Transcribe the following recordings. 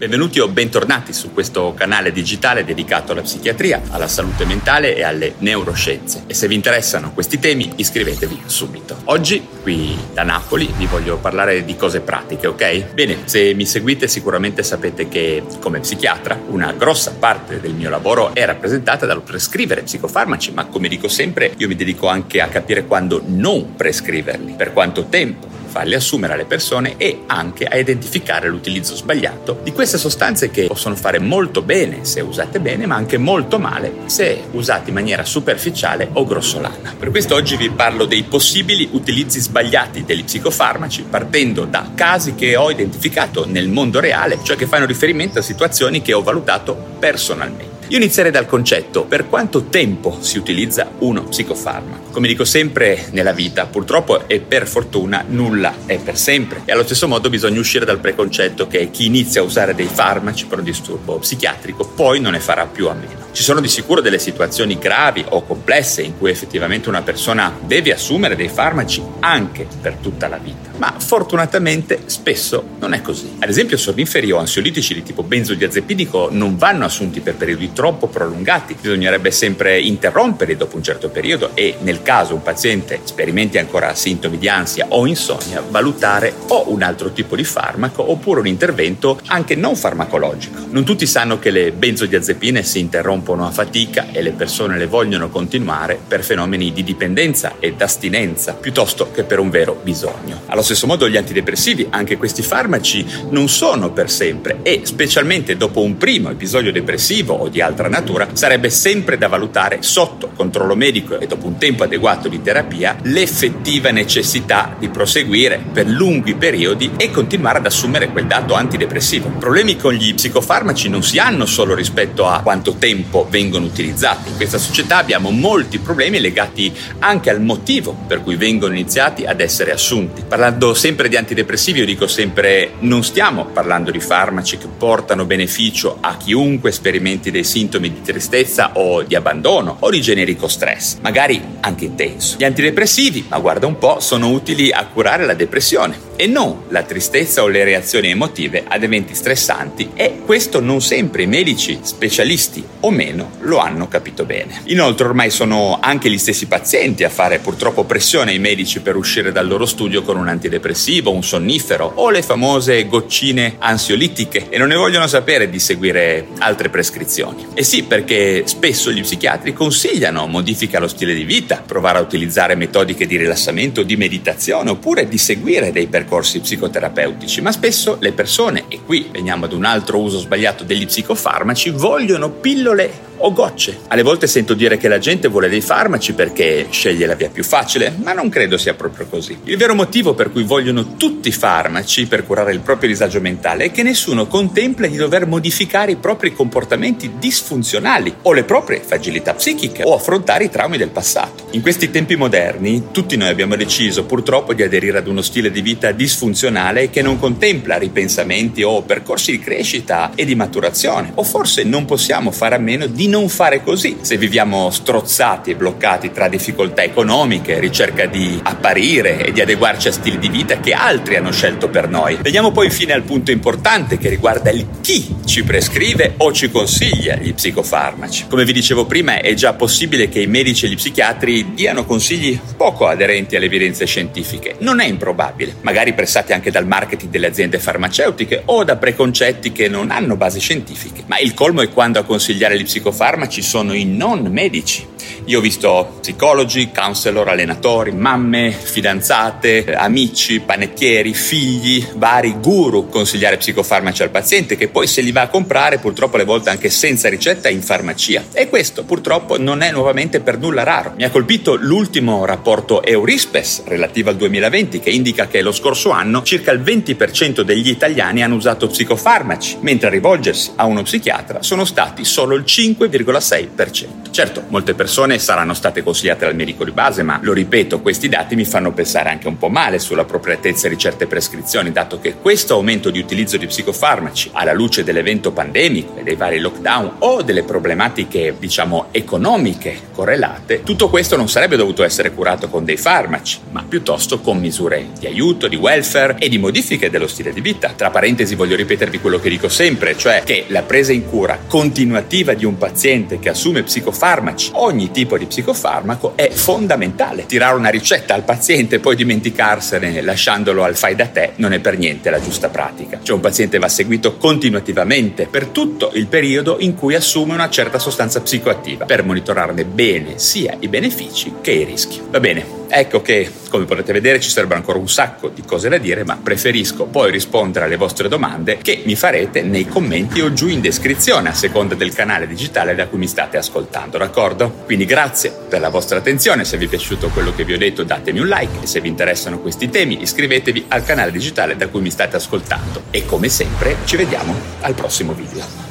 Benvenuti o bentornati su questo canale digitale dedicato alla psichiatria, alla salute mentale e alle neuroscienze. E se vi interessano questi temi, iscrivetevi subito. Oggi, qui da Napoli, vi voglio parlare di cose pratiche, ok? Bene, se mi seguite sicuramente sapete che come psichiatra una grossa parte del mio lavoro è rappresentata dal prescrivere psicofarmaci, ma come dico sempre, io mi dedico anche a capire quando non prescriverli, per quanto tempo farli assumere alle persone e anche a identificare l'utilizzo sbagliato di queste sostanze che possono fare molto bene se usate bene, ma anche molto male se usate in maniera superficiale o grossolana. Per questo oggi vi parlo dei possibili utilizzi sbagliati degli psicofarmaci partendo da casi che ho identificato nel mondo reale, cioè che fanno riferimento a situazioni che ho valutato personalmente. Io inizierei dal concetto, per quanto tempo si utilizza uno psicofarmaco? Come dico sempre nella vita, purtroppo e per fortuna nulla è per sempre e allo stesso modo bisogna uscire dal preconcetto che chi inizia a usare dei farmaci per un disturbo psichiatrico poi non ne farà più a meno. Ci sono di sicuro delle situazioni gravi o complesse in cui effettivamente una persona deve assumere dei farmaci anche per tutta la vita, ma fortunatamente spesso non è così. Ad esempio sorbinferi o ansiolitici di tipo benzodiazepinico non vanno assunti per periodi troppo prolungati, bisognerebbe sempre interromperli dopo un certo periodo e nel caso un paziente sperimenti ancora sintomi di ansia o insonnia, valutare o un altro tipo di farmaco oppure un intervento anche non farmacologico. Non tutti sanno che le benzodiazepine si interrompono rompono a fatica e le persone le vogliono continuare per fenomeni di dipendenza ed astinenza piuttosto che per un vero bisogno. Allo stesso modo gli antidepressivi, anche questi farmaci, non sono per sempre e specialmente dopo un primo episodio depressivo o di altra natura sarebbe sempre da valutare sotto controllo medico e dopo un tempo adeguato di terapia l'effettiva necessità di proseguire per lunghi periodi e continuare ad assumere quel dato antidepressivo. Problemi con gli psicofarmaci non si hanno solo rispetto a quanto tempo vengono utilizzati. In questa società abbiamo molti problemi legati anche al motivo per cui vengono iniziati ad essere assunti. Parlando sempre di antidepressivi, io dico sempre non stiamo parlando di farmaci che portano beneficio a chiunque sperimenti dei sintomi di tristezza o di abbandono o di generico stress, magari anche intenso. Gli antidepressivi, ma guarda un po', sono utili a curare la depressione e non la tristezza o le reazioni emotive ad eventi stressanti e questo non sempre i medici specialisti o meno lo hanno capito bene. Inoltre ormai sono anche gli stessi pazienti a fare purtroppo pressione ai medici per uscire dal loro studio con un antidepressivo, un sonnifero o le famose goccine ansiolitiche e non ne vogliono sapere di seguire altre prescrizioni. E sì, perché spesso gli psichiatri consigliano modifica allo stile di vita, provare a utilizzare metodiche di rilassamento, di meditazione oppure di seguire dei percorsi percorsi psicoterapeutici, ma spesso le persone, e qui veniamo ad un altro uso sbagliato degli psicofarmaci, vogliono pillole o gocce. Alle volte sento dire che la gente vuole dei farmaci perché sceglie la via più facile, ma non credo sia proprio così. Il vero motivo per cui vogliono tutti i farmaci per curare il proprio disagio mentale è che nessuno contempla di dover modificare i propri comportamenti disfunzionali o le proprie fragilità psichiche o affrontare i traumi del passato. In questi tempi moderni tutti noi abbiamo deciso purtroppo di aderire ad uno stile di vita disfunzionale che non contempla ripensamenti o percorsi di crescita e di maturazione o forse non possiamo fare a meno di non fare così se viviamo strozzati e bloccati tra difficoltà economiche, ricerca di apparire e di adeguarci a stili di vita che altri hanno scelto per noi. Veniamo poi infine al punto importante che riguarda il chi ci prescrive o ci consiglia gli psicofarmaci. Come vi dicevo prima, è già possibile che i medici e gli psichiatri diano consigli poco aderenti alle evidenze scientifiche. Non è improbabile, magari pressati anche dal marketing delle aziende farmaceutiche o da preconcetti che non hanno basi scientifiche. Ma il colmo è quando a consigliare gli psicofarmaci sono i non medici. Io ho visto psicologi, counselor, allenatori, mamme, fidanzate, amici, panettieri, figli, vari guru consigliare psicofarmaci al paziente che poi se li va a comprare purtroppo alle volte anche senza ricetta in farmacia. E questo purtroppo non è nuovamente per nulla raro. Mi ha colpito colpito l'ultimo rapporto Eurispes relativo al 2020 che indica che lo scorso anno circa il 20% degli italiani hanno usato psicofarmaci, mentre a rivolgersi a uno psichiatra sono stati solo il 5,6%. Certo, molte persone saranno state consigliate dal medico di base, ma lo ripeto, questi dati mi fanno pensare anche un po' male sull'appropriatezza di certe prescrizioni, dato che questo aumento di utilizzo di psicofarmaci, alla luce dell'evento pandemico e dei vari lockdown o delle problematiche, diciamo, economiche correlate, tutto questo non sarebbe dovuto essere curato con dei farmaci, ma piuttosto con misure di aiuto, di welfare e di modifiche dello stile di vita. Tra parentesi voglio ripetervi quello che dico sempre, cioè che la presa in cura continuativa di un paziente che assume psicofarmaci ogni tipo di psicofarmaco è fondamentale. Tirare una ricetta al paziente e poi dimenticarsene lasciandolo al fai da te non è per niente la giusta pratica. Cioè un paziente va seguito continuativamente per tutto il periodo in cui assume una certa sostanza psicoattiva per monitorarne bene sia i benefici che i rischi. Va bene, Ecco che, come potete vedere, ci sarebbero ancora un sacco di cose da dire, ma preferisco poi rispondere alle vostre domande che mi farete nei commenti o giù in descrizione a seconda del canale digitale da cui mi state ascoltando, d'accordo? Quindi grazie per la vostra attenzione, se vi è piaciuto quello che vi ho detto datemi un like e se vi interessano questi temi iscrivetevi al canale digitale da cui mi state ascoltando e come sempre ci vediamo al prossimo video.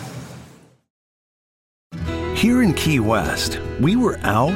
Here in Key West, we were out